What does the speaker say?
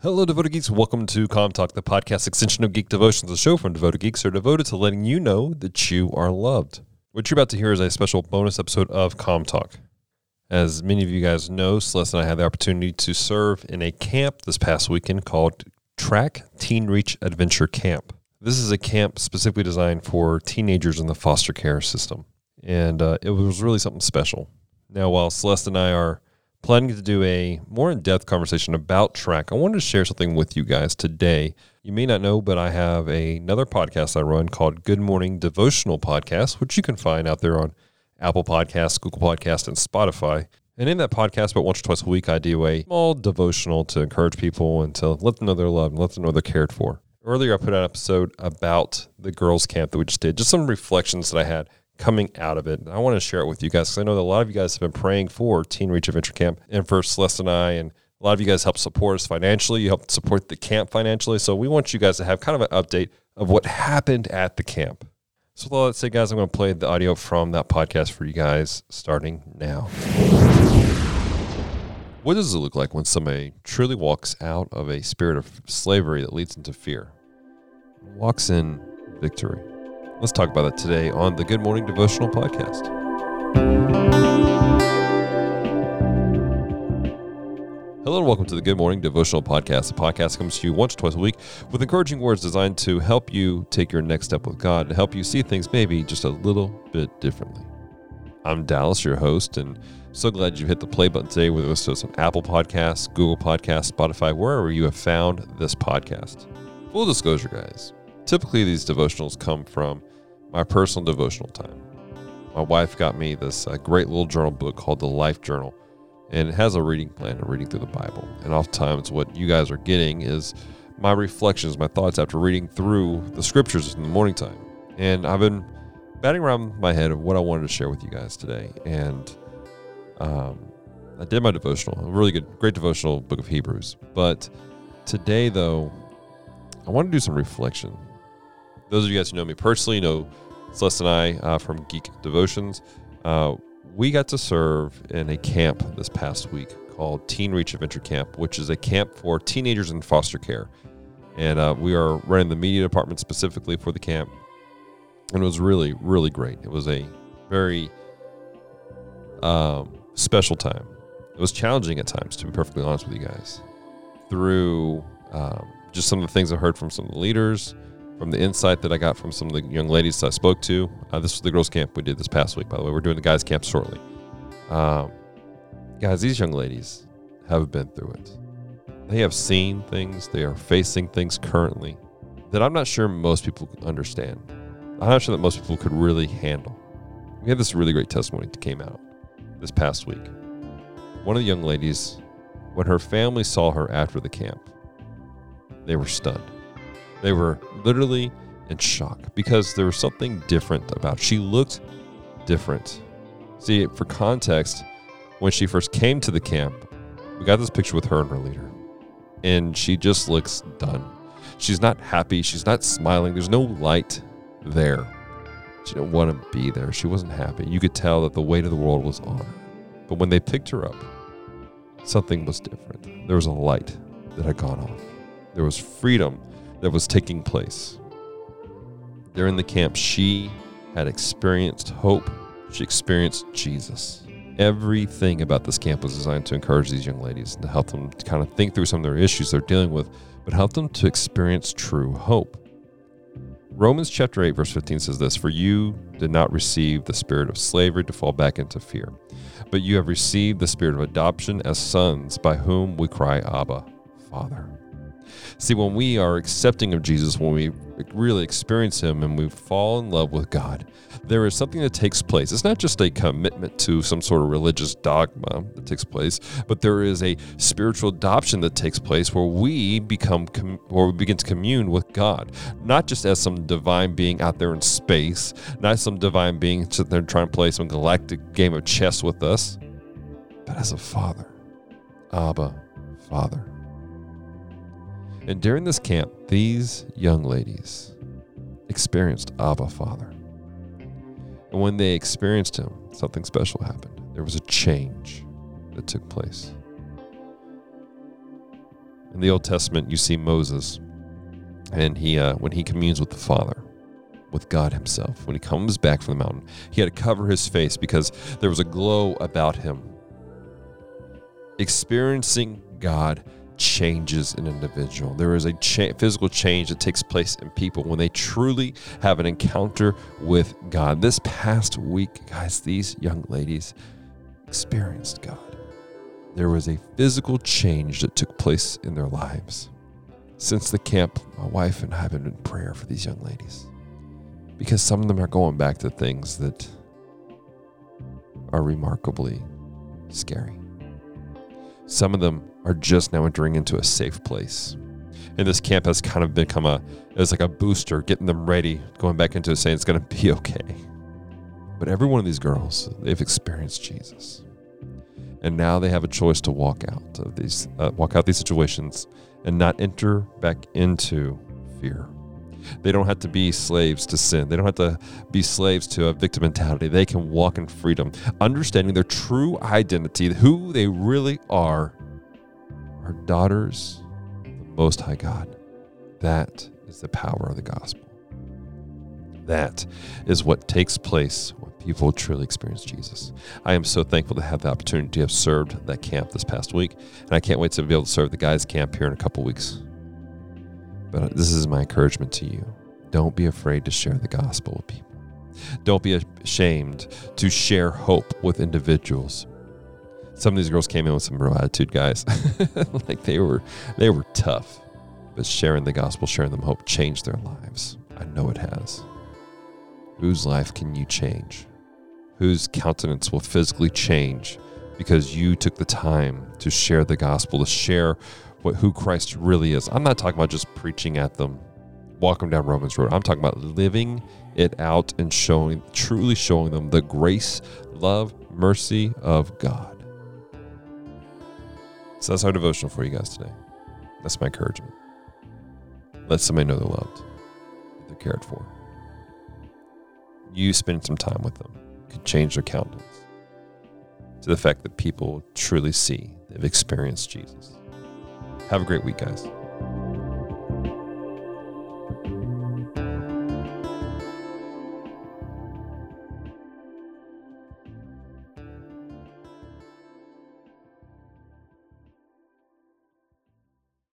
Hello, Devoted Geeks. Welcome to Com Talk, the podcast extension of Geek Devotions, a show from Devoted Geeks are devoted to letting you know that you are loved. What you're about to hear is a special bonus episode of Com Talk. As many of you guys know, Celeste and I had the opportunity to serve in a camp this past weekend called TRAC Teen Reach Adventure Camp. This is a camp specifically designed for teenagers in the foster care system, and uh, it was really something special. Now, while Celeste and I are planning to do a more in depth conversation about TRAC. I wanted to share something with you guys today. You may not know, but I have a, another podcast I run called Good Morning Devotional Podcast, which you can find out there on Apple Podcasts, Google Podcasts, and Spotify. And in that podcast, about once or twice a week, I do a small devotional to encourage people and to let them know they're loved and let them know they're cared for. Earlier, I put out an episode about the girls' camp that we just did, just some reflections that I had coming out of it. I want to share it with you guys because I know that a lot of you guys have been praying for Teen Reach Adventure Camp and for Celeste and I, and a lot of you guys help support us financially. You help support the camp financially. So we want you guys to have kind of an update of what happened at the camp. So let's say, guys, I'm going to play the audio from that podcast for you guys starting now. What does it look like when somebody truly walks out of a spirit of slavery that leads into fear? Walks in victory. Let's talk about that today on the Good Morning Devotional Podcast. Hello and welcome to the Good Morning Devotional Podcast. The podcast comes to you once or twice a week with encouraging words designed to help you take your next step with God, and help you see things maybe just a little bit differently. I'm Dallas, your host, and so glad you hit the play button today with us on Apple Podcasts, Google Podcasts, Spotify, wherever you have found this podcast. Full disclosure, guys. Typically, these devotionals come from my personal devotional time. My wife got me this uh, great little journal book called the Life Journal, and it has a reading plan of reading through the Bible. And oftentimes, what you guys are getting is my reflections, my thoughts after reading through the scriptures in the morning time. And I've been batting around my head of what I wanted to share with you guys today. And um, I did my devotional, a really good, great devotional book of Hebrews. But today, though, I want to do some reflection those of you guys who know me personally know Celeste and I uh, from Geek Devotions. Uh, we got to serve in a camp this past week called Teen Reach Adventure Camp, which is a camp for teenagers in foster care. And uh, we are running the media department specifically for the camp. And it was really, really great. It was a very um, special time. It was challenging at times, to be perfectly honest with you guys. Through um, just some of the things I heard from some of the leaders, from the insight that I got from some of the young ladies I spoke to. Uh, this was the girls' camp we did this past week, by the way. We're doing the guys' camp shortly. Um, guys, these young ladies have been through it. They have seen things, they are facing things currently that I'm not sure most people understand. I'm not sure that most people could really handle. We had this really great testimony that came out this past week. One of the young ladies, when her family saw her after the camp, they were stunned they were literally in shock because there was something different about. She looked different. See, for context, when she first came to the camp, we got this picture with her and her leader, and she just looks done. She's not happy. She's not smiling. There's no light there. She didn't want to be there. She wasn't happy. You could tell that the weight of the world was on her. But when they picked her up, something was different. There was a light that had gone off. There was freedom that was taking place. During the camp, she had experienced hope. She experienced Jesus. Everything about this camp was designed to encourage these young ladies and to help them to kind of think through some of their issues they're dealing with, but help them to experience true hope. Romans chapter 8, verse 15 says this For you did not receive the spirit of slavery to fall back into fear, but you have received the spirit of adoption as sons, by whom we cry, Abba, Father. See, when we are accepting of Jesus, when we really experience Him and we fall in love with God, there is something that takes place. It's not just a commitment to some sort of religious dogma that takes place, but there is a spiritual adoption that takes place where we become, or we begin to commune with God, not just as some divine being out there in space, not some divine being sitting there trying to play some galactic game of chess with us, but as a Father, Abba, Father. And during this camp, these young ladies experienced Abba Father. And when they experienced him, something special happened. There was a change that took place. In the Old Testament, you see Moses, and he uh, when he communes with the Father, with God Himself, when he comes back from the mountain, he had to cover his face because there was a glow about him. Experiencing God changes an individual. There is a cha- physical change that takes place in people when they truly have an encounter with God. This past week, guys, these young ladies experienced God. There was a physical change that took place in their lives. Since the camp, my wife and I have been in prayer for these young ladies because some of them are going back to things that are remarkably scary. Some of them are just now entering into a safe place. And this camp has kind of become a as like a booster, getting them ready, going back into saying it's going to be okay. But every one of these girls, they've experienced Jesus, and now they have a choice to walk out of these, uh, walk out these situations, and not enter back into fear. They don't have to be slaves to sin. They don't have to be slaves to a victim mentality. They can walk in freedom, understanding their true identity, who they really are, are daughters of the Most High God. That is the power of the gospel. That is what takes place when people truly experience Jesus. I am so thankful to have the opportunity to have served that camp this past week, and I can't wait to be able to serve the guys' camp here in a couple weeks. But this is my encouragement to you. Don't be afraid to share the gospel with people. Don't be ashamed to share hope with individuals. Some of these girls came in with some real attitude, guys. like they were they were tough. But sharing the gospel, sharing them hope changed their lives. I know it has. Whose life can you change? Whose countenance will physically change because you took the time to share the gospel, to share what who Christ really is. I'm not talking about just preaching at them, walk them down Romans Road. I'm talking about living it out and showing, truly showing them the grace, love, mercy of God. So that's our devotional for you guys today. That's my encouragement. Let somebody know they're loved, they're cared for. You spend some time with them could change their countenance to the fact that people truly see they've experienced Jesus. Have a great week, guys.